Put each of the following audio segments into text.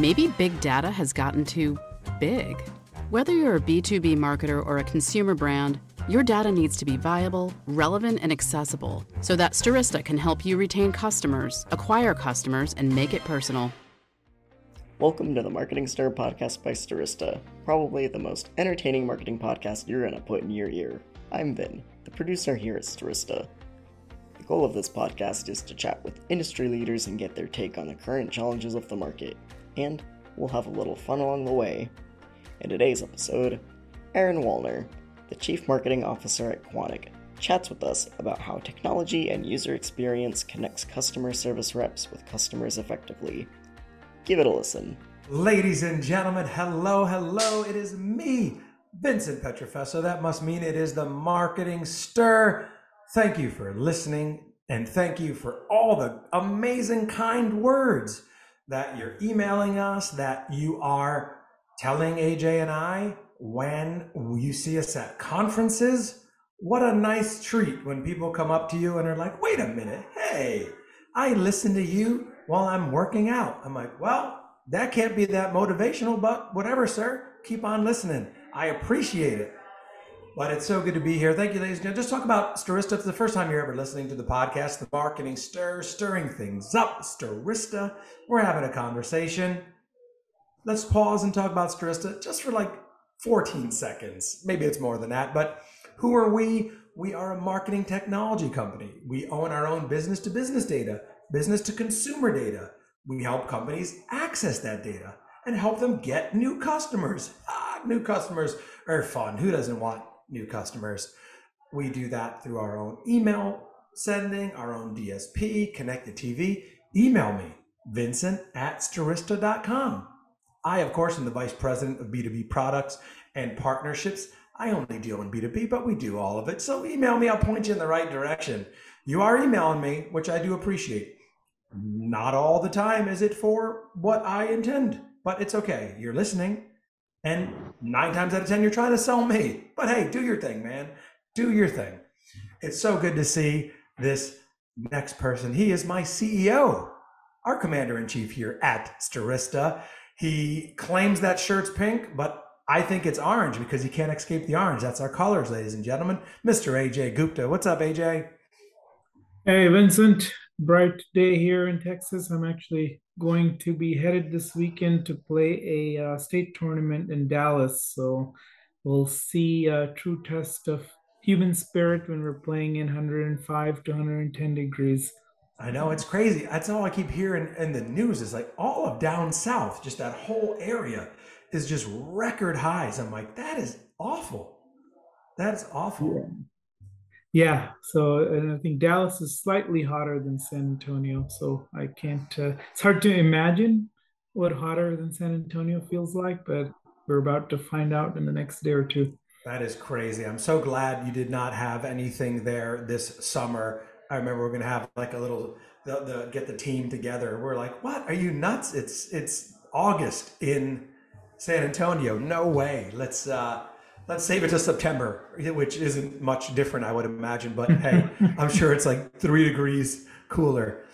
Maybe big data has gotten too big. Whether you're a B2B marketer or a consumer brand, your data needs to be viable, relevant, and accessible so that Stirista can help you retain customers, acquire customers, and make it personal. Welcome to the Marketing Stir podcast by Stirista, probably the most entertaining marketing podcast you're going to put in your ear. I'm Vin, the producer here at Stirista. The goal of this podcast is to chat with industry leaders and get their take on the current challenges of the market and we'll have a little fun along the way. In today's episode, Aaron Wollner, the Chief Marketing Officer at Quontic, chats with us about how technology and user experience connects customer service reps with customers effectively. Give it a listen. Ladies and gentlemen, hello, hello. It is me, Vincent Pietrafesa. That must mean it is the Marketing Stir. Thank you for listening and thank you for all the amazing, kind words that you're emailing us, that you are telling AJ and I when you see us at conferences. What a nice treat when people come up to you and are like, wait a minute, hey, I listen to you while I'm working out. I'm like, well, that can't be that motivational, but whatever, sir. Keep on listening. I appreciate it. But it's so good to be here. Thank you, ladies and gentlemen. Just talk about Stirista. It's the first time you're ever listening to the podcast, the marketing stir, stirring things up, Stirista. We're having a conversation. Let's pause and talk about Stirista just for like 14 seconds. Maybe it's more than that. But who are we? We are a marketing technology company. We own our own business to business data, business to consumer data. We help companies access that data and help them get new customers. Ah, new customers are fun. Who doesn't want new customers. We do that through our own email sending, our own DSP, connected TV. Email me, vincent at stirista.com. I, of course, am the vice president of B2B products and partnerships. I only deal in B2B, but we do all of it. So email me, I'll point you in the right direction. You are emailing me, which I do appreciate. Not all the time is it for what I intend, but it's okay. You're listening. And nine times out of 10, you're trying to sell me. But hey, do your thing, man. Do your thing. It's so good to see this next person. He is my CEO, our commander in chief here at Stirista. He claims that shirt's pink, but I think it's orange because he can't escape the orange. That's our colors, ladies and gentlemen. Mr. AJ Gupta. What's up, AJ? Hey, Vincent. Bright day here in Texas. I'm actually going to be headed this weekend to play a uh, state tournament in Dallas. So we'll see a true test of human spirit when we're playing in 105 to 110 degrees. I know it's crazy. That's all I keep hearing in the news is like all of down south, just that whole area is just record highs. I'm like, that is awful. That is awful. Yeah. Yeah, so and I think Dallas is slightly hotter than San Antonio, so I can't. Uh, it's hard to imagine what hotter than San Antonio feels like, but we're about to find out in the next day or two. That is crazy. I'm so glad you did not have anything there this summer. I remember we're gonna have like a little the, the get the team together. We're like, what? Are you nuts? It's it's August in San Antonio. No way. Let's uh let's save it to September, which isn't much different, I would imagine. But hey, I'm sure it's like three degrees cooler.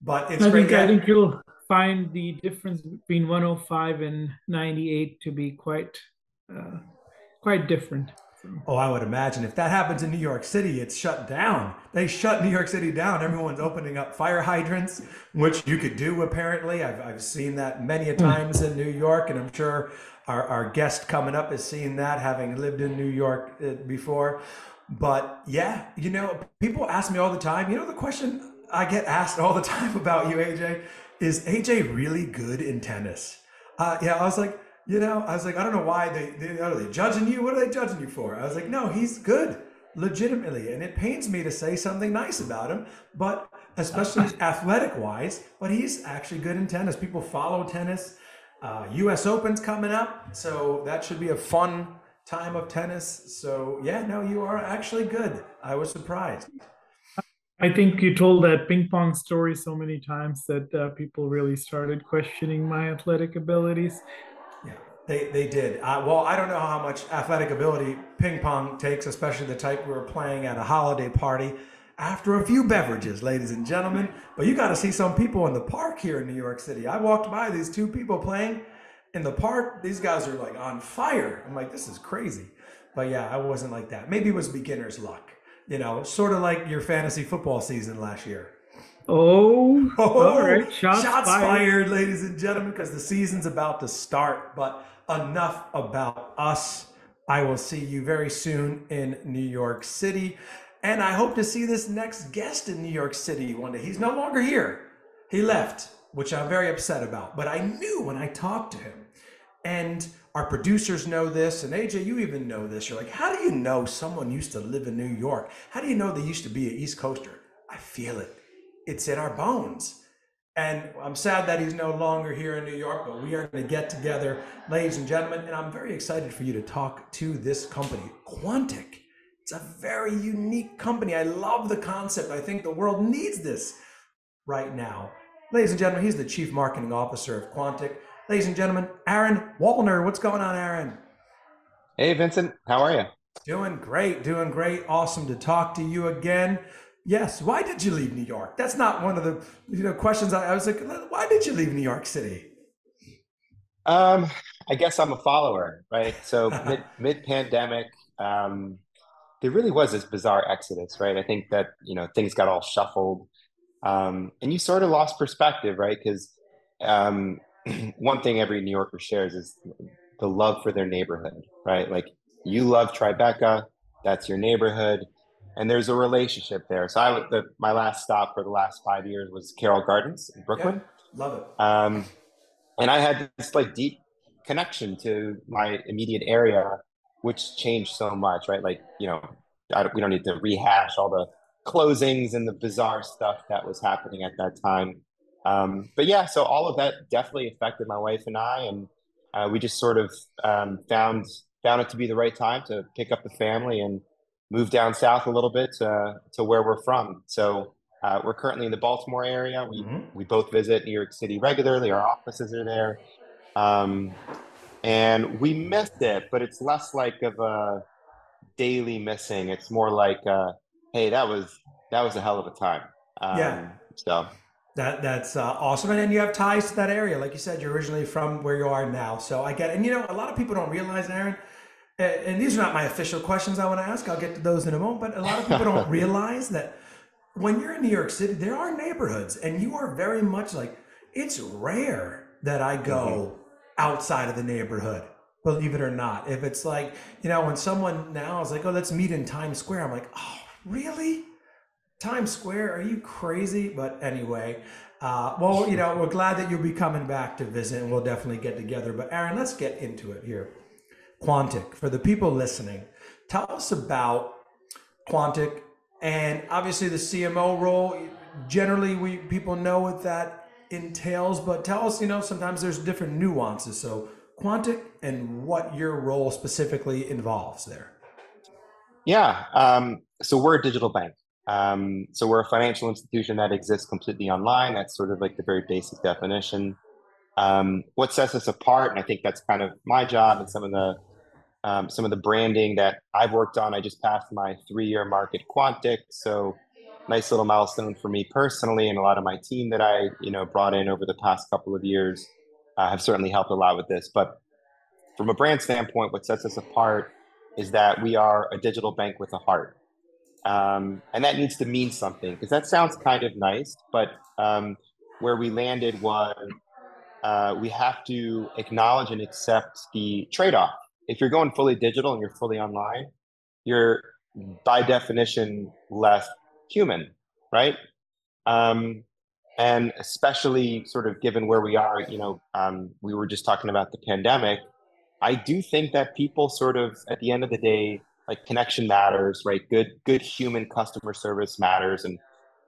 But it's I great. Think, I think you'll find the difference between 105 and 98 to be quite uh, quite different. Oh, I would imagine if that happens in New York City, it's shut down. They shut New York City down. Everyone's opening up fire hydrants, which you could do apparently. I've, I've seen that many a hmm. times in New York, and I'm sure our, our guest coming up has seen that, having lived in New York uh, before. But yeah, you know, people ask me all the time, you know, the question I get asked all the time about you, AJ, is AJ really good in tennis? Uh, yeah, I was like, you know, I was like, I don't know why they, they are they judging you? What are they judging you for? I was like, no, he's good, legitimately, and it pains me to say something nice about him, but especially athletic wise. But he's actually good in tennis. People follow tennis. Uh, U.S. Open's coming up, so that should be a fun time of tennis. So yeah, no, you are actually good. I was surprised. I think you told that ping pong story so many times that uh, people really started questioning my athletic abilities. Yeah, they, they did. Uh, well, I don't know how much athletic ability ping pong takes, especially the type we were playing at a holiday party after a few beverages, ladies and gentlemen. But you got to see some people in the park here in New York City. I walked by these two people playing in the park. These guys are like on fire. I'm like, this is crazy. But yeah, I wasn't like that. Maybe it was beginner's luck, you know, sort of like your fantasy football season last year. Oh, oh all right. Shots, shots fired. fired, ladies and gentlemen, because the season's about to start. But enough about us. I will see you very soon in New York City. And I hope to see this next guest in New York City one day. He's no longer here. He left, which I'm very upset about. But I knew when I talked to him. And our producers know this. And AJ, you even know this. You're like, how do you know someone used to live in New York? How do you know they used to be an East Coaster? I feel it. It's in our bones. And I'm sad that he's no longer here in New York, but we are going to get together, ladies and gentlemen. And I'm very excited for you to talk to this company, Quontic. It's a very unique company. I love the concept. I think the world needs this right now. Ladies and gentlemen, he's the Chief Marketing Officer of Quontic. Ladies and gentlemen, Aaron Wollner. What's going on, Aaron? Hey, Vincent. How are you? Doing great. Doing great. Awesome to talk to you again. Yes. Why did you leave New York? That's not one of the you know questions. I, I was like, why did you leave New York City? Um, I guess I'm a follower, right? So mid mid pandemic, um, there really was this bizarre exodus, right? I think that you know things got all shuffled, um, and you sort of lost perspective, right? Because um, one thing every New Yorker shares is the love for their neighborhood, right? Like you love Tribeca, that's your neighborhood, and there's a relationship there. So I, the, my last stop for the last five years was Carroll Gardens in Brooklyn. Yeah, love it. Um, and I had this like deep connection to my immediate area which changed so much, right? Like, you know, don't, we don't need to rehash all the closings and the bizarre stuff that was happening at that time. Um, but yeah, so all of that definitely affected my wife and I, and uh, we just sort of um, found found it to be the right time to pick up the family and move down south a little bit to, to where we're from. So uh, we're currently in the Baltimore area. We mm-hmm. we both visit New York City regularly. Our offices are there. Um, and we missed it, but it's less like of a daily missing. It's more like, uh, hey, that was that was a hell of a time. Um, yeah. So that that's uh, awesome, and then you have ties to that area, like you said. You're originally from where you are now, so I get it. And you know, a lot of people don't realize, Aaron. And these are not my official questions I want to ask. I'll get to those in a moment. But a lot of people don't realize that when you're in New York City, there are neighborhoods, and you are very much like it's rare that I go. Outside of the neighborhood believe it or not. If it's like you know when someone now is like oh let's meet in times square i'm like oh really? Times square? Are you crazy? But anyway uh, well you know we're glad that you'll be coming back to visit and we'll definitely get together. But aaron let's get into it here. Quontic for the people listening tell us about quontic and obviously the cmo role. Generally we people know what that entails, but tell us, you know, sometimes there's different nuances. So, Quontic and what your role specifically involves there. Yeah. Um, so, we're a digital bank. Um, so, we're a financial institution that exists completely online. That's sort of like the very basic definition. Um, what sets us apart, and I think that's kind of my job and some of the um, some of the branding that I've worked on. I just passed my three-year market Quontic, so nice little milestone for me personally and a lot of my team that I, you know, brought in over the past couple of years uh, have certainly helped a lot with this. But from a brand standpoint, what sets us apart is that we are a digital bank with a heart. Um, and that needs to mean something because that sounds kind of nice, but um, where we landed was uh, we have to acknowledge and accept the trade off. If you're going fully digital and you're fully online, you're by definition less human, right? Um, and especially sort of given where we are, you know, um, we were just talking about the pandemic. I do think that people sort of, at the end of the day, like connection matters, right? Good, good human customer service matters, and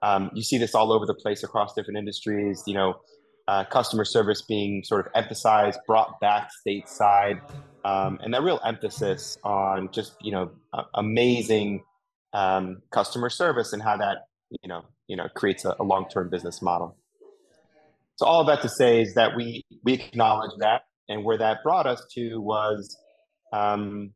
um, you see this all over the place across different industries. You know, uh, customer service being sort of emphasized, brought back stateside, um, and that real emphasis on just you know amazing um, customer service and how that you know you know creates a, a long-term business model so all of that to say is that we we acknowledge that and where that brought us to was um,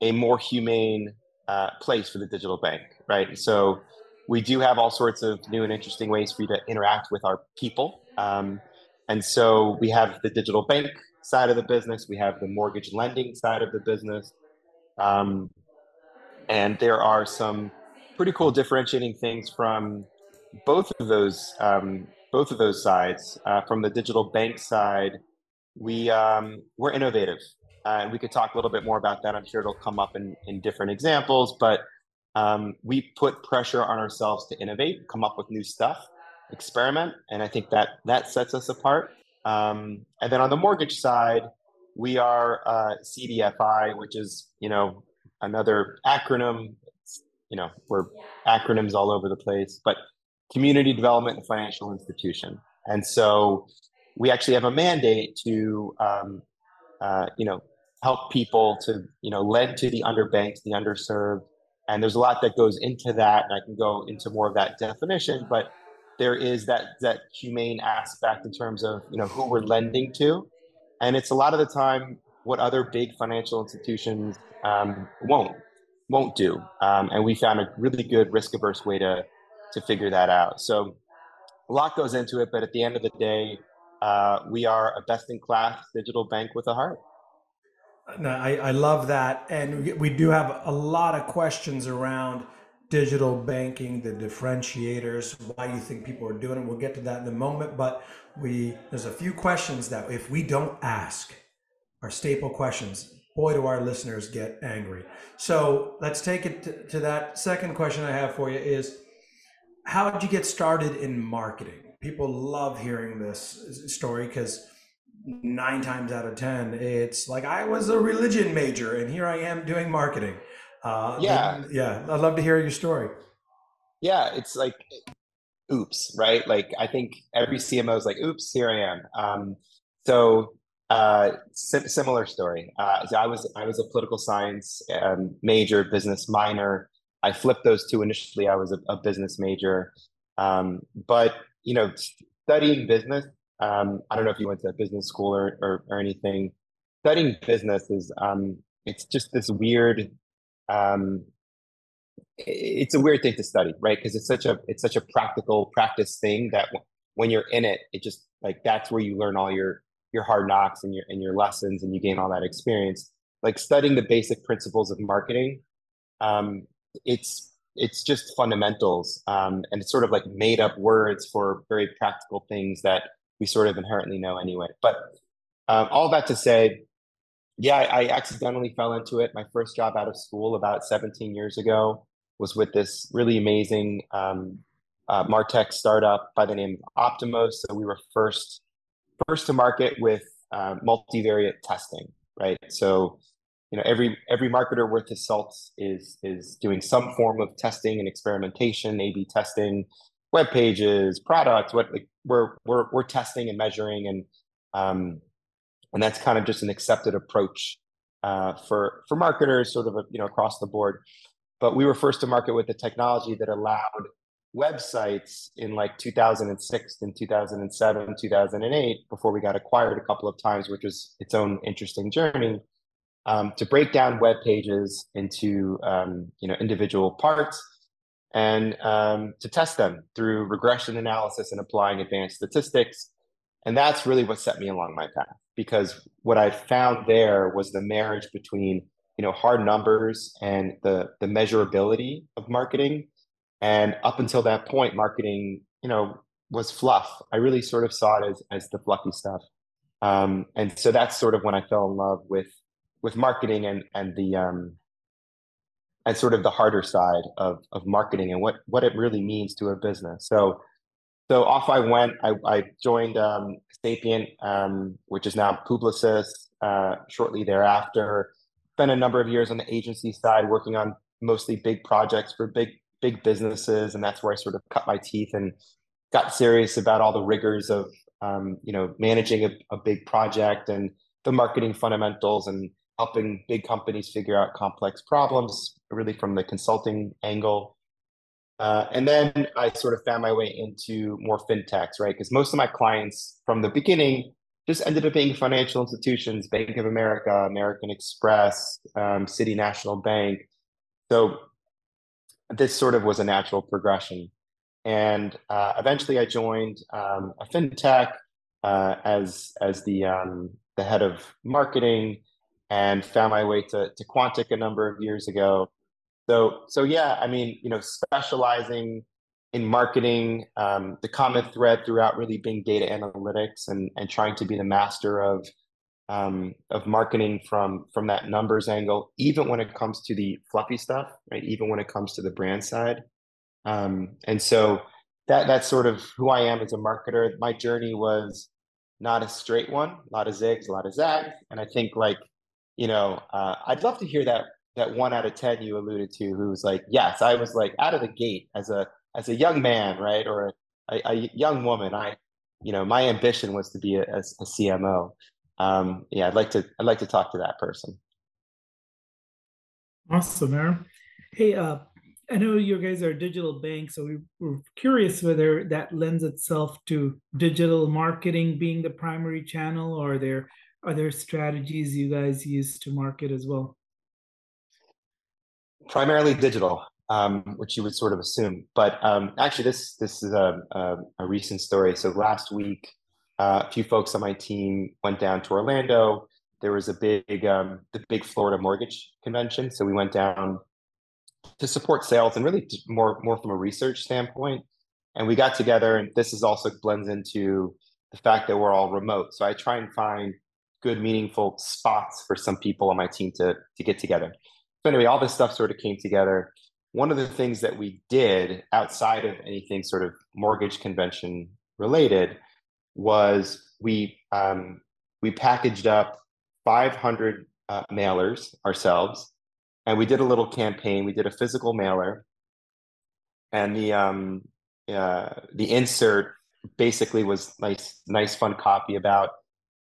a more humane uh, place for the digital bank right so we do have all sorts of new and interesting ways for you to interact with our people. Um, and so we have the digital bank side of the business, we have the mortgage lending side of the business. Um, and there are some pretty cool differentiating things from both of those um, both of those sides. Uh, from the digital bank side, we um, we're innovative, uh, and we could talk a little bit more about that. I'm sure it'll come up in in different examples, but um, we put pressure on ourselves to innovate, come up with new stuff, experiment, and I think that that sets us apart. Um, and then on the mortgage side, we are uh, CDFI, which is you know another acronym. You know, we're acronyms all over the place, but Community Development and Financial Institution. And so we actually have a mandate to um, uh, you know help people to you know lend to the underbanked, the underserved, and there's a lot that goes into that, and I can go into more of that definition, but there is that that humane aspect in terms of you know who we're lending to, and it's a lot of the time what other big financial institutions um, won't won't do, um, and we found a really good risk averse way to to figure that out. So a lot goes into it, but at the end of the day, uh, we are a best in class digital bank with a heart. No, I, I love that. And we do have a lot of questions around digital banking, the differentiators, why you think people are doing it. We'll get to that in a moment. But we there's a few questions that if we don't ask are staple questions, boy do our listeners get angry. So let's take it to, to that. Second question I have for you is how did you get started in marketing? People love hearing this story because nine times out of ten it's like i was a religion major and here i am doing marketing. Uh, yeah. yeah i'd love to hear your story. Yeah it's like oops right? Like i think every cmo is like oops here i am. Um, so uh, sim- similar story uh, i was i was a political science um, major business minor i flipped those two initially i was a, a business major um, but you know studying business um, I don't know if you went to business school or, or, or anything. Studying business is um, it's just this weird. Um, it's a weird thing to study, right? Because it's such a it's such a practical practice thing that when you're in it, it just like that's where you learn all your your hard knocks and your and your lessons, and you gain all that experience. Like studying the basic principles of marketing, um, it's it's just fundamentals, um, and it's sort of like made up words for very practical things that we sort of inherently know anyway. But um, all that to say, yeah, I, I, accidentally fell into it. My first job out of school about 17 years ago was with this really amazing um, uh, Martech startup by the name of Optimost. So we were first first to market with uh, multivariate testing, right? So you know every every marketer worth his salt is is doing some form of testing and experimentation, A/B testing, web pages, products, what like we're we're we're testing and measuring and um and that's kind of just an accepted approach uh, for for marketers sort of a, you know across the board but we were first to market with the technology that allowed websites in like 2006 and 2007 2008 before we got acquired a couple of times which was its own interesting journey um, to break down web pages into um, you know individual parts and um, to test them through regression analysis and applying advanced statistics. And that's really what set me along my path because what I found there was the marriage between you know hard numbers and the the measurability of marketing. And up until that point, marketing you know was fluff. I really sort of saw it as as the fluffy stuff. Um, and so that's sort of when I fell in love with with marketing and and the um, and sort of the harder side of of marketing and what what it really means to a business. So so off I went. I, I joined um, Sapient, um, which is now Publicis. Uh, shortly thereafter, spent a number of years on the agency side, working on mostly big projects for big big businesses, and that's where I sort of cut my teeth and got serious about all the rigors of um, you know managing a, a big project and the marketing fundamentals and helping big companies figure out complex problems, really from the consulting angle. Uh, and then I sort of found my way into more fintechs, right? Because most of my clients from the beginning just ended up being financial institutions, Bank of America, American Express, um, City National Bank. So this sort of was a natural progression. And uh, eventually, I joined um, a fintech uh, as as the um, the head of marketing, and found my way to to Quontic a number of years ago. So so yeah, I mean, you know, specializing in marketing, um, the common thread throughout really being data analytics and and trying to be the master of um, of marketing from from that numbers angle, even when it comes to the fluffy stuff, right? Even when it comes to the brand side, um, and so that that's sort of who I am as a marketer. My journey was not a straight one, a lot of zigs, a lot of zags, and I think like you know, uh, I'd love to hear that that one out of ten you alluded to, who was like, yes, I was like out of the gate as a as a young man, right, or a, a young woman. I, you know, my ambition was to be a, a, a CMO. Um, yeah, I'd like to I'd like to talk to that person. Awesome, Aaron. Hey, uh, I know you guys are a digital bank, so we were curious whether that lends itself to digital marketing being the primary channel, or are there are there strategies you guys use to market as well? Primarily digital, um, which you would sort of assume. But um, actually, this this is a, a, a, recent story. So last week, a few folks on my team went down to Orlando. There was a big um, the big Florida mortgage convention, so we went down to support sales and really more more from a research standpoint. And we got together, and this is also blends into the fact that we're all remote. So I try and find good, meaningful spots for some people on my team to to get together. So anyway, all this stuff sort of came together. One of the things that we did outside of anything sort of mortgage convention related was we um, we packaged up 500 uh, mailers ourselves, and we did a little campaign. We did a physical mailer, and the um, uh, the insert basically was nice, nice, fun copy about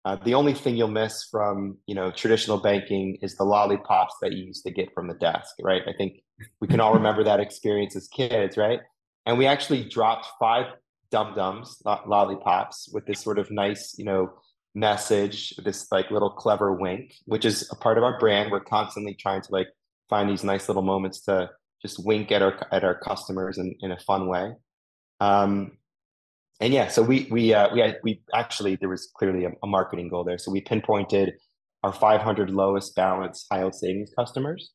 uh, the only thing you'll miss from you know traditional banking is the lollipops that you used to get from the desk, right? I think we can all remember that experience as kids, right? And we actually dropped five dum dums, lollipops, with this sort of nice, you know, message, this like little clever wink, which is a part of our brand. We're constantly trying to like find these nice little moments to just wink at our at our customers in, in a fun way. Um, and yeah, so we we uh, we we actually there was clearly a, a, marketing goal there. So we pinpointed our 500 lowest balance high yield savings customers,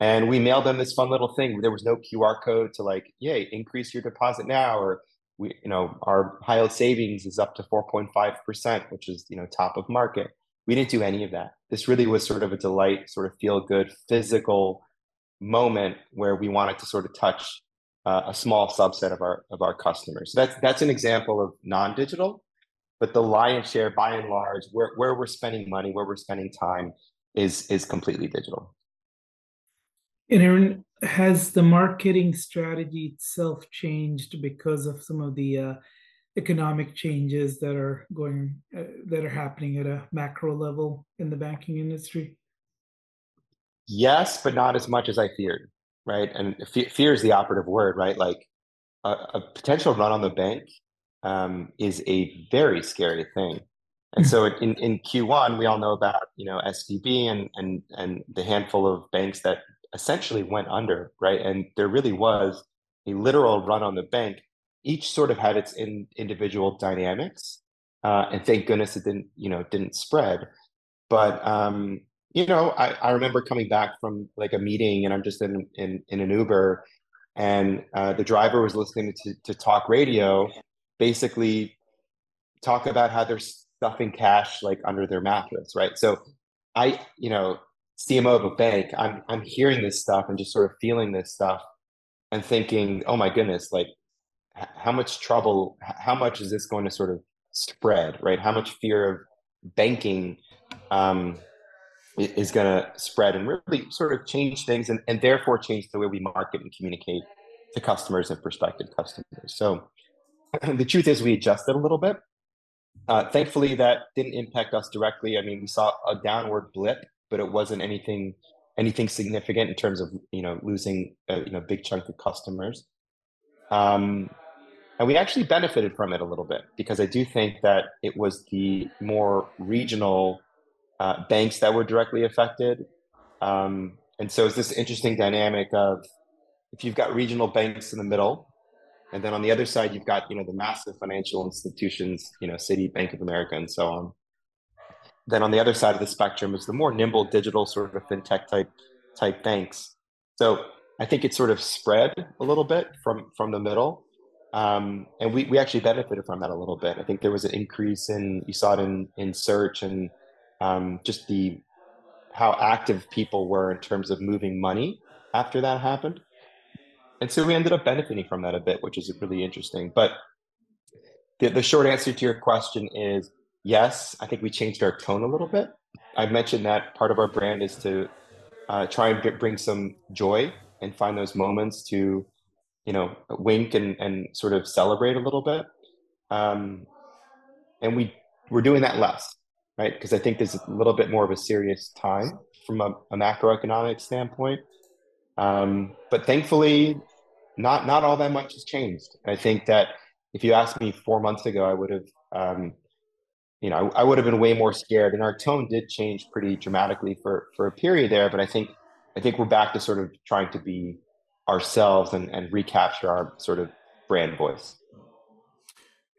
and we mailed them this fun little thing. There was no QR code to like, yay, increase your deposit now, or we you know our high yield savings is up to 4.5 percent, which is you know top of market. We didn't do any of that. This really was sort of a delight, sort of feel good, physical moment where we wanted to sort of touch uh, a small subset of our of our customers. So that's that's an example of non-digital, but the lion's share, by and large, where where we're spending money, where we're spending time, is is completely digital. And Aaron, has the marketing strategy itself changed because of some of the uh, economic changes that are going uh, that are happening at a macro level in the banking industry? Yes, but not as much as I feared right? And fear is the operative word, right? Like a, a potential run on the bank um, is a very scary thing. And so in, in Q1, we all know about, you know, SVB and, and, and the handful of banks that essentially went under, right? And there really was a literal run on the bank. Each sort of had its in, individual dynamics. Uh, and thank goodness it didn't, you know, didn't spread. But um, you know, I, I remember coming back from like a meeting and I'm just in in, in an Uber and uh, the driver was listening to, to talk radio, basically talk about how they're stuffing cash like under their mattress, right? So I, you know, CMO of a bank, I'm I'm hearing this stuff and just sort of feeling this stuff and thinking, oh my goodness, like how much trouble, how much is this going to sort of spread, right? How much fear of banking um, is going to spread and really sort of change things and, and therefore change the way we market and communicate to customers and prospective customers. So the truth is we adjusted a little bit. Uh, thankfully, that didn't impact us directly. I mean, we saw a downward blip, but it wasn't anything anything significant in terms of you know losing a you know big chunk of customers. Um, and we actually benefited from it a little bit because I do think that it was the more regional uh, banks that were directly affected. Um, and so it's this interesting dynamic of, if you've got regional banks in the middle, and then on the other side you've got you know the massive financial institutions, you know, Citi, Bank of America, and so on. Then on the other side of the spectrum is the more nimble digital sort of fintech type type banks. So I think it sort of spread a little bit from from the middle. Um, and we, we actually benefited from that a little bit. I think there was an increase in you saw it in in search and um, just the how active people were in terms of moving money after that happened. And so we ended up benefiting from that a bit, which is really interesting. But the, the short answer to your question is yes, I think we changed our tone a little bit. I mentioned that part of our brand is to uh, try and get, bring some joy and find those moments to, you know, wink and, and sort of celebrate a little bit. Um, and we we're doing that less, right? Because I think there's a little bit more of a serious time from a, a macroeconomic standpoint. Um, but thankfully, not not all that much has changed. I think that if you asked me four months ago, I would have um, you know, I, would have been way more scared. And our tone did change pretty dramatically for for a period there. But I think I think we're back to sort of trying to be ourselves and, and recapture our sort of brand voice.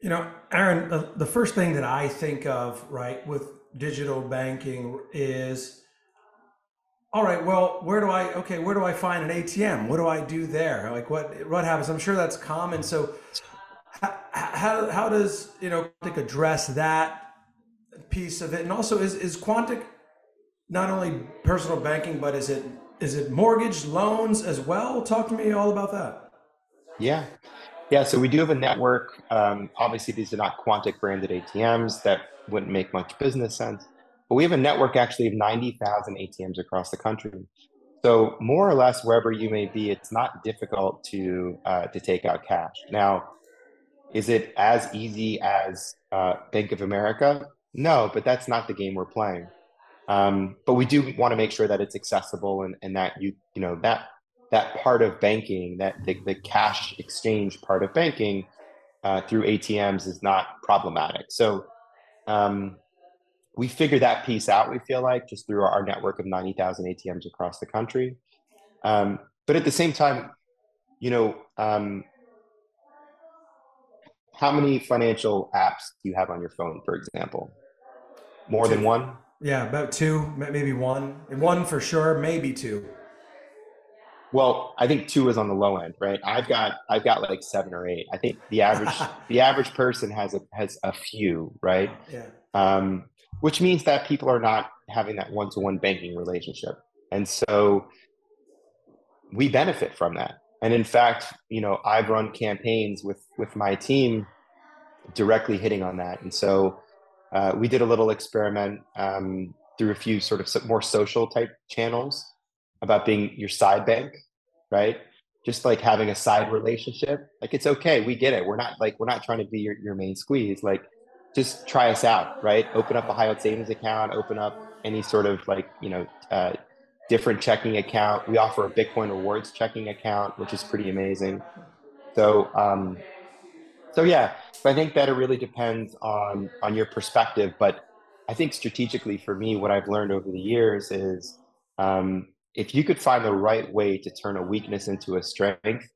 You know, Aaron, the, the first thing that I think of, right, with digital banking is all right well where do i okay where do i find an atm what do i do there like what what happens i'm sure that's common so how, how, how does you know address that piece of it? And also, is is Quontic not only personal banking, but is it is it mortgage loans as well? Talk to me all about that. Yeah, yeah. So we do have a network. Um, obviously, these are not Quontic branded ATMs. That wouldn't make much business sense. But we have a network actually of ninety thousand ATMs across the country. So more or less, wherever you may be, it's not difficult to uh, to take out cash. Now, is it as easy as uh, Bank of America? No, but that's not the game we're playing. Um, but we do want to make sure that it's accessible and, and that you you know that that part of banking, that the, the cash exchange part of banking uh, through ATMs is not problematic. So um, we figure that piece out. We feel like just through our network of ninety thousand ATMs across the country. Um, but at the same time, you know, um, how many financial apps do you have on your phone, for example? More two. than one? Yeah, about two, maybe one. One for sure, maybe two. Well, I think two is on the low end, right? I've got I've got like seven or eight. I think the average the average person has a has a few, right? Yeah. Um, which means that people are not having that one to one banking relationship, and so we benefit from that. And in fact, you know, I've run campaigns with with my team directly hitting on that, and so uh, we did a little experiment um, through a few sort of more social type channels about being your side bank, right? Just like having a side relationship. Like it's okay, we get it. We're not like we're not trying to be your, your main squeeze. Like just try us out, right? Open up a high yield savings account, open up any sort of like, you know, uh, different checking account. We offer a Bitcoin rewards checking account, which is pretty amazing. So um, so yeah, I think that it really depends on on your perspective. But I think strategically for me, what I've learned over the years is um, if you could find the right way to turn a weakness into a strength,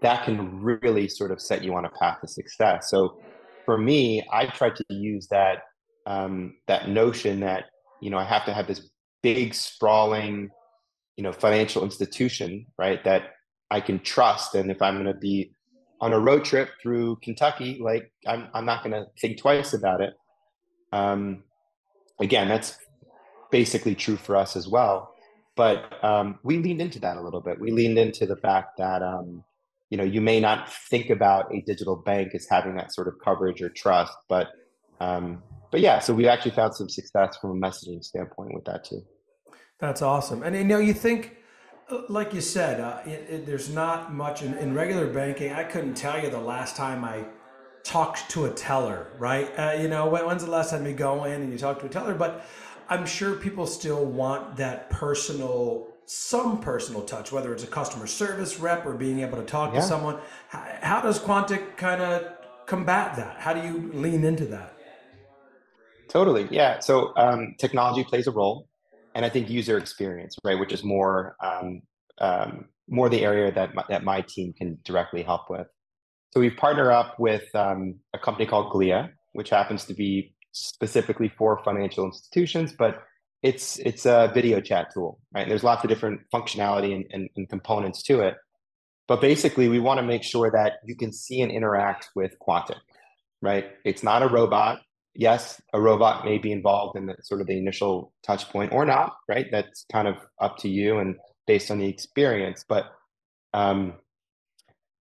that can really sort of set you on a path to success. So for me, I tried to use that um, that notion that you know I have to have this big sprawling you know financial institution right that I can trust, and if I'm going to be on a road trip through Kentucky, like I'm, I'm not going to think twice about it. Um, again, that's basically true for us as well. But um, we leaned into that a little bit. We leaned into the fact that um, you know you may not think about a digital bank as having that sort of coverage or trust, but um, but yeah. So we actually found some success from a messaging standpoint with that too. That's awesome. And you know, you think like you said, uh, it, it, there's not much in, in, regular banking. I couldn't tell you the last time I talked to a teller, right? Uh, you know, when, when's the last time you go in and you talk to a teller? But I'm sure people still want that personal, some personal touch, whether it's a customer service rep or being able to talk yeah. to someone. How, how does Quontic kind of combat that? How do you lean into that? Totally, yeah. So um, technology plays a role and I think user experience, right, which is more um, um, more the area that my, that my team can directly help with. So we've partnered up with um, a company called Glia, which happens to be specifically for financial institutions, but it's it's a video chat tool, right? And there's lots of different functionality and, and, and components to it. But basically, we want to make sure that you can see and interact with Quontic, right? It's not a robot. Yes, a robot may be involved in the sort of the initial touch point or not, right? That's kind of up to you and based on the experience. But um,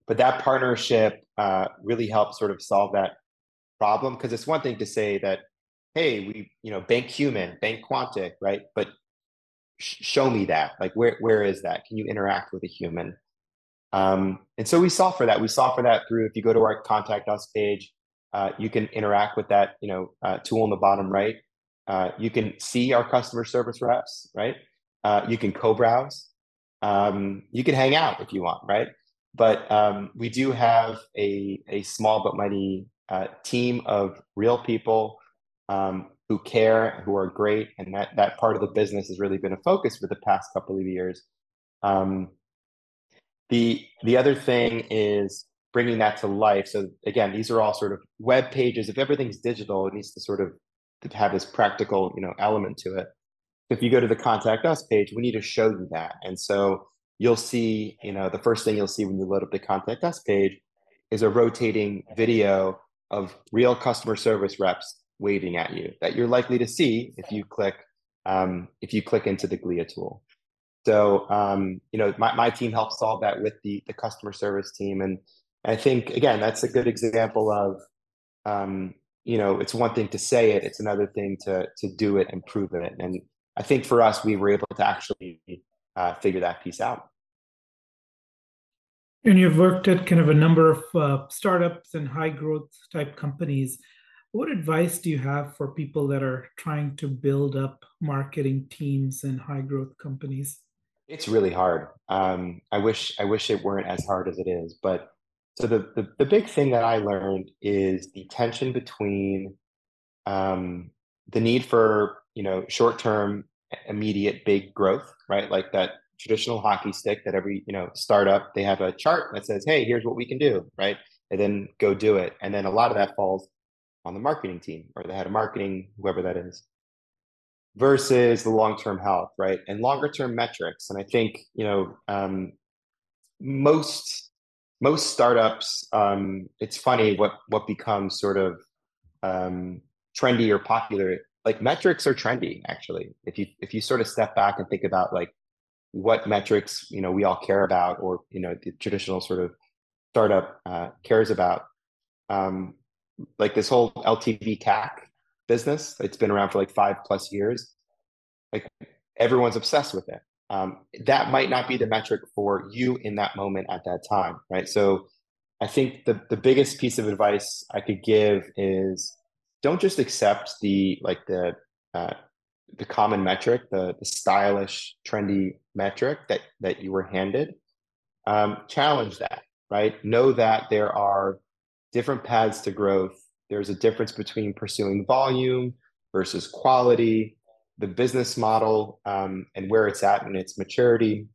but that partnership uh, really helps sort of solve that problem because it's one thing to say that hey we you know bank human bank quontic right but sh- show me that like where where is that can you interact with a human um, and so we solve for that we solve for that through if you go to our contact us page uh, you can interact with that you know uh, tool in the bottom right. Uh, you can see our customer service reps right? Uh, you can co-browse. Um, you can hang out if you want right? But um, we do have a, a small but mighty uh, team of real people um, who care, who are great, and that that part of the business has really been a focus for the past couple of years. Um, the the other thing is bringing that to life. So again, these are all sort of web pages. If everything's digital, it needs to sort of have this practical, you know, element to it. If you go to the contact us page, we need to show you that. And so you'll see, you know, the first thing you'll see when you load up the contact us page is a rotating video of real customer service reps waving at you that you're likely to see if you click um, if you click into the Glia tool. So um, you know, my, my team helps solve that with the the customer service team, and I think again that's a good example of um, you know it's one thing to say it, it's another thing to to do it and prove it. And I think for us, we were able to actually uh, figure that piece out. And you've worked at kind of a number of uh, startups and high growth type companies. What advice do you have for people that are trying to build up marketing teams in high growth companies? It's really hard. Um, I wish I wish it weren't as hard as it is. But so the the, the big thing that I learned is the tension between um, the need for you know short term immediate big growth, right? Like that traditional hockey stick that every you know startup they have a chart that says, "Hey, here's what we can do," right? And then go do it. And then a lot of that falls on the marketing team or the head of marketing, whoever that is, versus the long term health, right? And longer term metrics. And I think you know um, most most startups. Um, it's funny what what becomes sort of um, trendy or popular like metrics are trendy actually if you if you sort of step back and think about like what metrics you know we all care about or you know the traditional sort of startup uh, cares about um, like this whole ltv cac business it's been around for like five plus years like everyone's obsessed with it um, that might not be the metric for you in that moment at that time right so i think the, the biggest piece of advice i could give is don't just accept the like the uh, the common metric, the the stylish, trendy metric that that you were handed. Um, challenge that, right? Know that there are different paths to growth. There's a difference between pursuing volume versus quality, the business model, um, and where it's at in its maturity.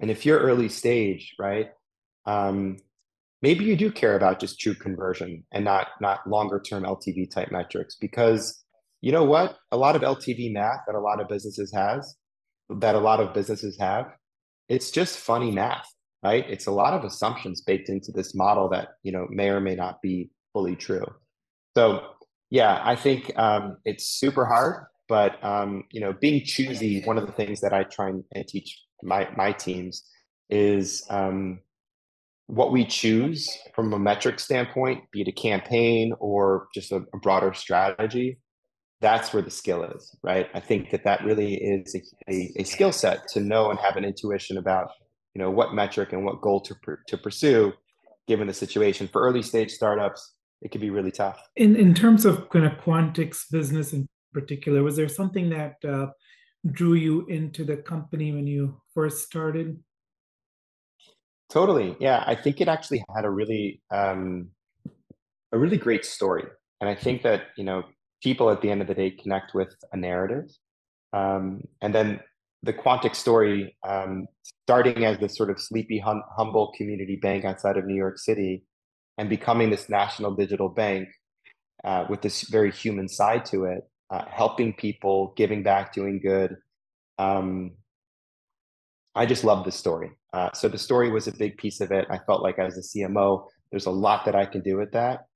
And if you're early stage, right, um, maybe you do care about just true conversion and not not longer term LTV type metrics because you know what? A lot of LTV math that a lot of businesses has that a lot of businesses have it's just funny math right? It's a lot of assumptions baked into this model that you know may or may not be fully true. So yeah I think um, it's super hard but um, you know being choosy one of the things that I try and teach my my teams is um, what we choose from a metric standpoint, be it a campaign or just a, a broader strategy, that's where the skill is, right? I think that that really is a, a, a skill set to know and have an intuition about, you know, what metric and what goal to to pursue, given the situation. For early stage startups, it can be really tough. In in terms of kind of Quontic's business in particular, was there something that uh, drew you into the company when you first started? Totally. Yeah. I think it actually had a really, um, a really great story. And I think that, you know, people at the end of the day connect with a narrative. Um, and then the Quontic story, um, starting as this sort of sleepy, hum- humble community bank outside of New York City, and becoming this national digital bank uh, with this very human side to it, uh, helping people, giving back, doing good. Um, I just love the story. Uh, so the story was a big piece of it. I felt like as a CMO, there's a lot that I can do with that.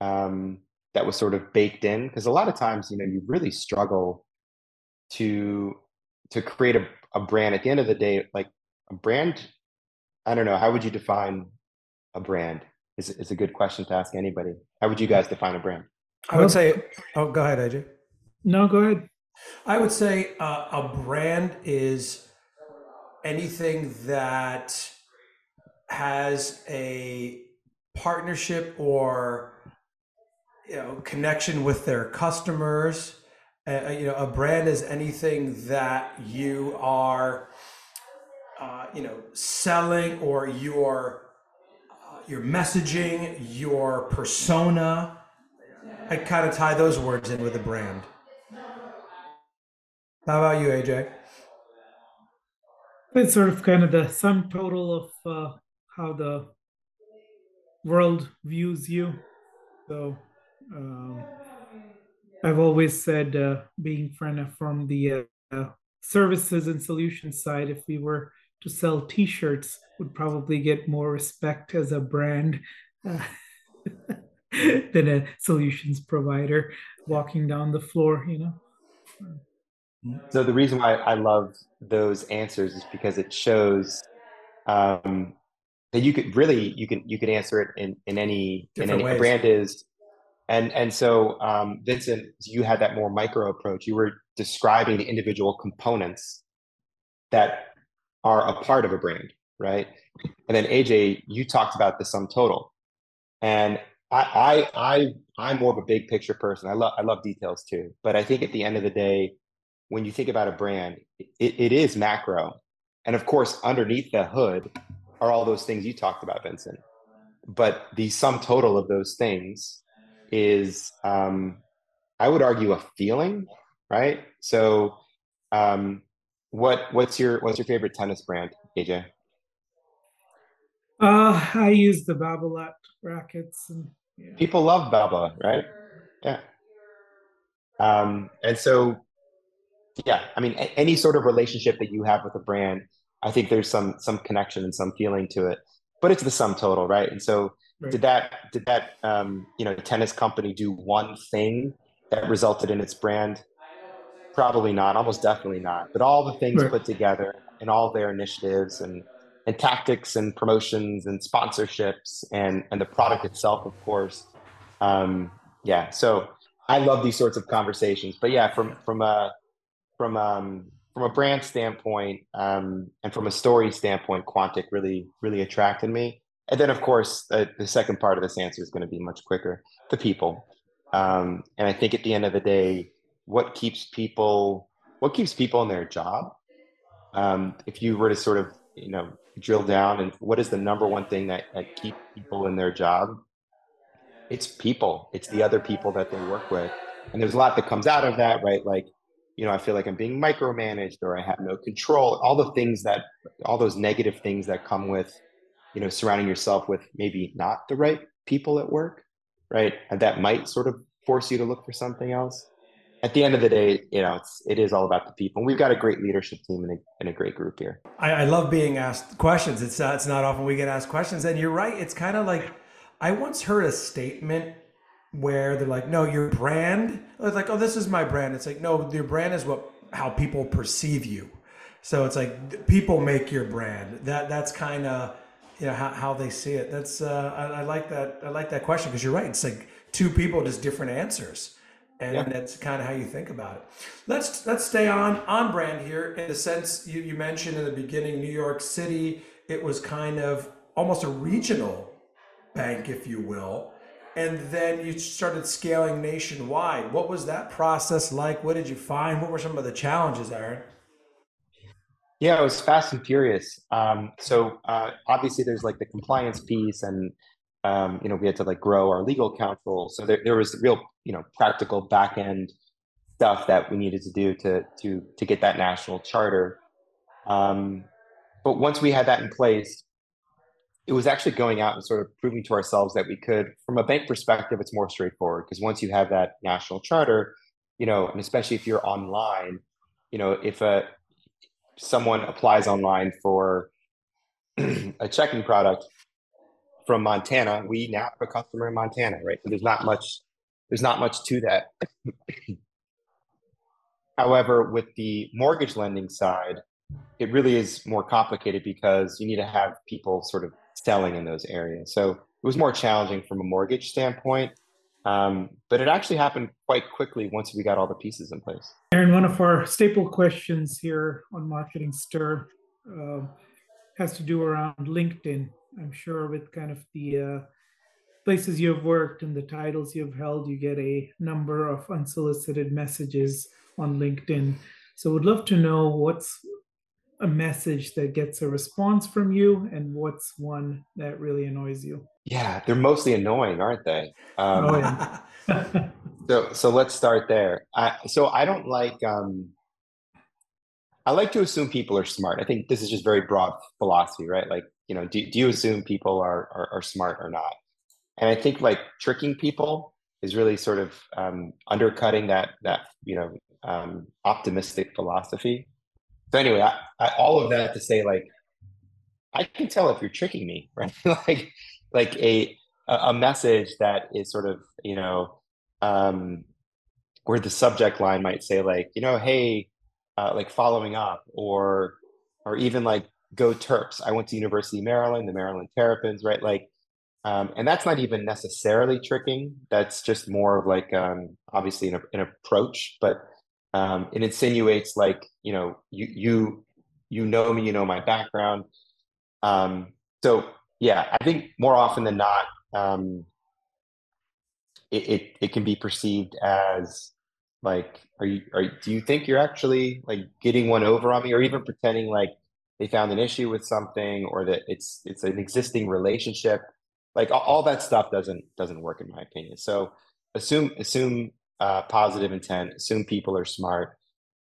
Um, that was sort of baked in because a lot of times, you know, you really struggle to to create a, a brand. At the end of the day, like a brand, I don't know. How would you define a brand? Is is a good question to ask anybody. How would you guys define a brand? I would say. Oh, go ahead, AJ. No, go ahead. I would say uh, a brand is anything that has a partnership or you know connection with their customers. Uh, you know a brand is anything that you are uh, you know selling or your uh, your messaging your persona. I kind of tie those words in with a brand how about you aj it's sort of kind of the sum total of uh, how the world views you. So um, I've always said, uh, being from the uh, services and solutions side, if we were to sell T-shirts, would probably get more respect as a brand uh, than a solutions provider walking down the floor. You know. So the reason why I love those answers is because it shows um, that you could really you can you can answer it in in any Different in any ways. brand is and and so um, Vincent, you had that more micro approach. You were describing the individual components that are a part of a brand, right? And then AJ, you talked about the sum total, and I I I I'm more of a big picture person. I love I love details too, but I think at the end of the day, when you think about a brand, it, it is macro. And of course, underneath the hood are all those things you talked about, Vincent. But the sum total of those things is, um, I would argue, a feeling, right? So, um, what what's your what's your favorite tennis brand, AJ? Uh, I use the Babolat rackets. And, yeah. People love Baba, right? Yeah. Um, and so yeah i mean a- any sort of relationship that you have with a brand i think there's some some connection and some feeling to it but it's the sum total right and so right. did that did that um, you know tennis company do one thing that resulted in its brand probably not almost definitely not but all the things right. put together and all their initiatives and and tactics and promotions and sponsorships and and the product itself of course um yeah so i love these sorts of conversations but yeah from from a from um, from a brand standpoint um, and from a story standpoint, Quontic really really attracted me. And then, of course, uh, the second part of this answer is going to be much quicker: the people. Um, and I think at the end of the day, what keeps people what keeps people in their job? Um, if you were to sort of you know drill down and what is the number one thing that, that keep people in their job? It's people. It's the other people that they work with. And there's a lot that comes out of that, right? Like you know, I feel like I'm being micromanaged or I have no control, all the things that, all those negative things that come with, you know, surrounding yourself with maybe not the right people at work, right? And that might sort of force you to look for something else. At the end of the day, you know, it's, it is all about the people. And we've got a great leadership team and a, and a great group here. I, I love being asked questions. It's, uh, it's not often we get asked questions. And you're right. It's kind of like, I once heard a statement where they're like, no, your brand, it's like, oh, this is my brand. It's like, no, your brand is what how people perceive you. So it's like people make your brand. That that's kind of you know how, how they see it. That's uh, I, I like that. I like that question because you're right. It's like two people, just different answers, and yeah. that's kind of how you think about it. Let's let's stay on on brand here in the sense you, you mentioned in the beginning, New York City. It was kind of almost a regional bank, if you will and then you started scaling nationwide. What was that process like? What did you find? What were some of the challenges, Aaron? Yeah, it was fast and furious. Um, so uh, obviously, there's like the compliance piece, and um, you know we had to like grow our legal counsel. So there, there was real, you know, practical back end stuff that we needed to do to to to get that national charter. Um, but once we had that in place, it was actually going out and sort of proving to ourselves that we could, from a bank perspective, it's more straightforward because once you have that national charter, you know, and especially if you're online, you know, if a someone applies online for a checking product from Montana, we now have a customer in Montana, right? So there's not much, there's not much to that. However, with the mortgage lending side, it really is more complicated because you need to have people sort of selling in those areas. So it was more challenging from a mortgage standpoint. Um, but it actually happened quite quickly once we got all the pieces in place. Aaron, one of our staple questions here on Marketing Stir uh, has to do around LinkedIn. I'm sure with kind of the uh, places you've worked and the titles you've held, you get a number of unsolicited messages on LinkedIn. So, would love to know what's a message that gets a response from you and what's one that really annoys you? Yeah they're mostly annoying aren't they? Um, oh, yeah. so so let's start there. I, so i don't like um, i like to assume people are smart. I think this is just very broad philosophy right? Like you know do, do you assume people are, are, are smart or not? And i think like tricking people is really sort of um, undercutting that that you know um, optimistic philosophy so anyway, I, I, all of that to say, like, I can tell if you're tricking me, right? like, like a a message that is sort of you know, um, where the subject line might say like, you know, hey, uh, like following up, or or even like go Terps. I went to University of Maryland, the Maryland Terrapins, right? Like, um, and that's not even necessarily tricking. That's just more of like um, obviously an, an approach, but um, it insinuates like you know you you you know me you know my background. Um, so yeah i think more often than not um, it, it, it can be perceived as like are you are do you think you're actually like getting one over on me or even pretending like they found an issue with something or that it's it's an existing relationship? Like all, all that stuff doesn't doesn't work in my opinion. So assume assume uh, positive intent, assume people are smart.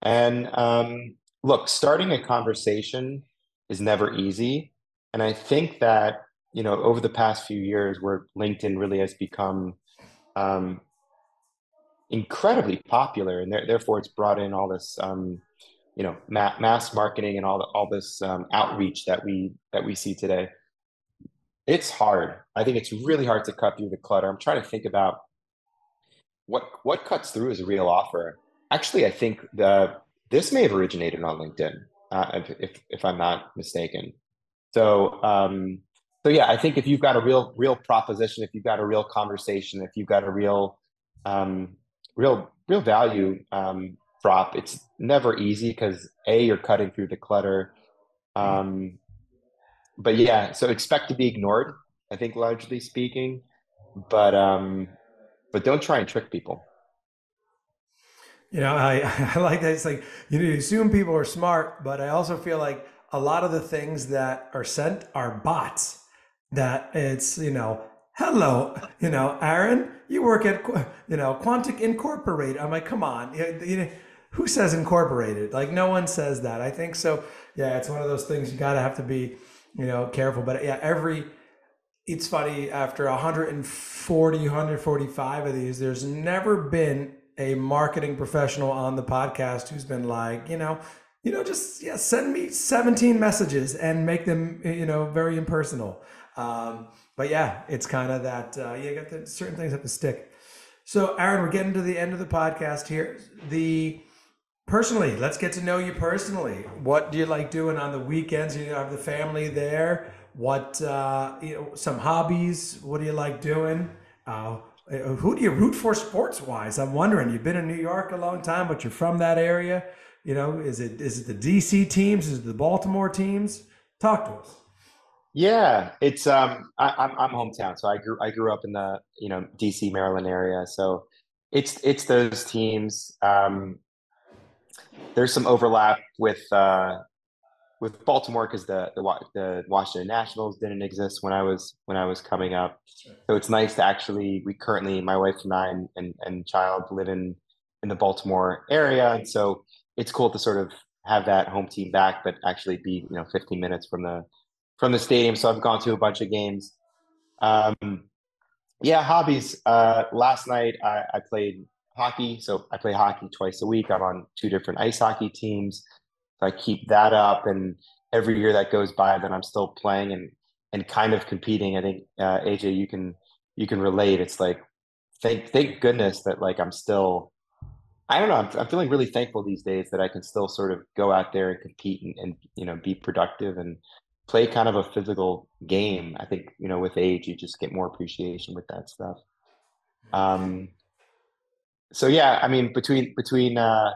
And um, look, starting a conversation is never easy. And I think that, you know, over the past few years where LinkedIn really has become um, incredibly popular and th- therefore it's brought in all this, um, you know, ma- mass marketing and all, the, all this um, outreach that we, that we see today. It's hard. I think it's really hard to cut through the clutter. I'm trying to think about what what cuts through is a real offer. Actually, I think the this may have originated on LinkedIn, uh, if, if, I'm not mistaken. So um, so yeah, I think if you've got a real real proposition, if you've got a real conversation, if you've got a real um, real real value um, prop, it's never easy because a you're cutting through the clutter. Um, but yeah, so expect to be ignored. I think largely speaking, but um, but don't try and trick people. You know, I, I like that. It's like you, know, you assume people are smart, but I also feel like a lot of the things that are sent are bots. That it's, you know, hello, you know, Aaron, you work at, you know, Quontic Incorporated. I'm like, come on, you, you know, who says incorporated? Like, no one says that. I think so. Yeah, it's one of those things you got to have to be, you know, careful. But yeah, every it's funny after 140 145 of these there's never been a marketing professional on the podcast who's been like you know you know just yeah send me 17 messages and make them you know very impersonal. Um, but yeah it's kind of that uh, you got the, certain things have to stick. So aaron we're getting to the end of the podcast here. The personally let's get to know you personally. What do you like doing on the weekends? You have the family there what uh, you know, some hobbies? What do you like doing? Uh, who do you root for sports wise? I'm wondering. You've been in New York a long time, but you're from that area. You know, is it is it the DC teams? Is it the Baltimore teams? Talk to us. Yeah, it's um, I, I'm I'm hometown, so I grew I grew up in the you know DC Maryland area, so it's it's those teams. Um, there's some overlap with uh, with Baltimore because the, the the Washington Nationals didn't exist when I was when I was coming up. So it's nice to actually we currently my wife and I and, and, and child live in in the Baltimore area, and so it's cool to sort of have that home team back, but actually be you know 15 minutes from the from the stadium. So I've gone to a bunch of games. Um, yeah, hobbies. Uh, last night I, I played hockey, so I play hockey twice a week. I'm on two different ice hockey teams. I keep that up, and every year that goes by, then I'm still playing and and kind of competing. I think uh, AJ, you can you can relate. It's like thank thank goodness that like I'm still I don't know. I'm, I'm feeling really thankful these days that I can still sort of go out there and compete and, and you know be productive and play kind of a physical game. I think you know with age you just get more appreciation with that stuff. Um, so yeah, I mean between between uh,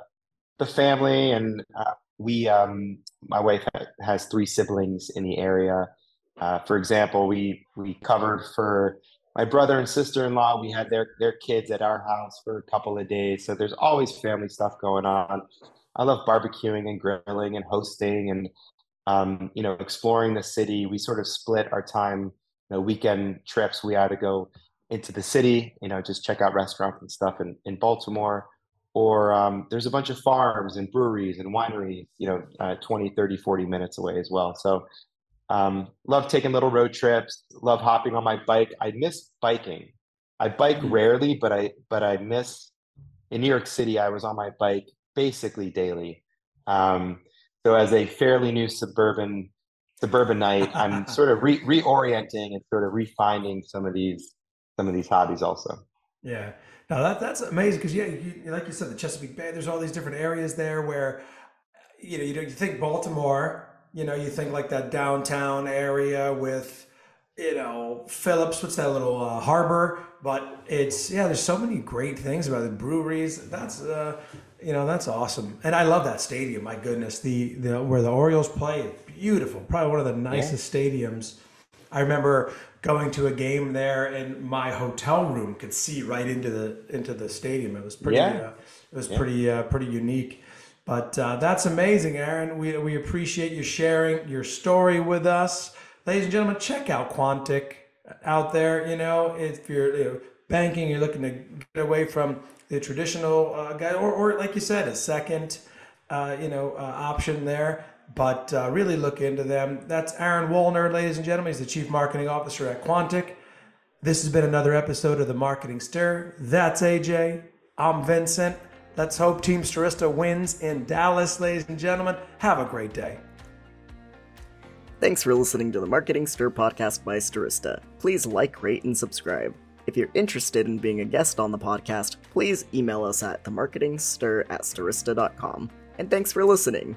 the family and uh, we, um, my wife has three siblings in the area. Uh, for example, we we covered for my brother and sister-in-law. We had their their kids at our house for a couple of days. So there's always family stuff going on. I love barbecuing and grilling and hosting and um, you know exploring the city. We sort of split our time you know weekend trips. We had to go into the city you know just check out restaurants and stuff in, in baltimore or um, there's a bunch of farms and breweries and wineries you know uh, 20 30 40 minutes away as well so um, love taking little road trips. Love hopping on my bike. I miss biking. I bike mm. rarely, but I but I miss. In New York City, I was on my bike basically daily. Um, so as a fairly new suburban suburbanite, I'm sort of re- reorienting and sort of refining some of these some of these hobbies also. Yeah, no, that that's amazing because yeah, you, like you said, the Chesapeake Bay. There's all these different areas there where you know you, you think Baltimore you know, you think like that downtown area with, you know, Phillips, what's that little uh, harbor? But it's, yeah, there's so many great things about the breweries. That's, uh, you know, that's awesome. And I love that stadium. My goodness. The, the, where the Orioles play, beautiful. Probably one of the nicest yeah. stadiums. I remember going to a game there and my hotel room could see right into the, into the stadium. It was pretty, yeah. uh, it was yeah. pretty, uh, pretty unique. But uh, that's amazing, Aaron. We, we appreciate you sharing your story with us. Ladies and gentlemen, check out Quontic out there. You know, if you're you know, banking, you're looking to get away from the traditional uh, guy, or, or like you said, a second, uh, you know, uh, option there. But uh, really look into them. That's Aaron Wollner, ladies and gentlemen. He's the Chief Marketing Officer at Quontic. This has been another episode of the Marketing Stir. That's AJ. I'm Vincent. Let's hope Team Stirista wins in Dallas, ladies and gentlemen. Have a great day. Thanks for listening to the Marketing Stir podcast by Stirista. Please like, rate, and subscribe. If you're interested in being a guest on the podcast, please email us at themarketingstir at stirista.com. And thanks for listening.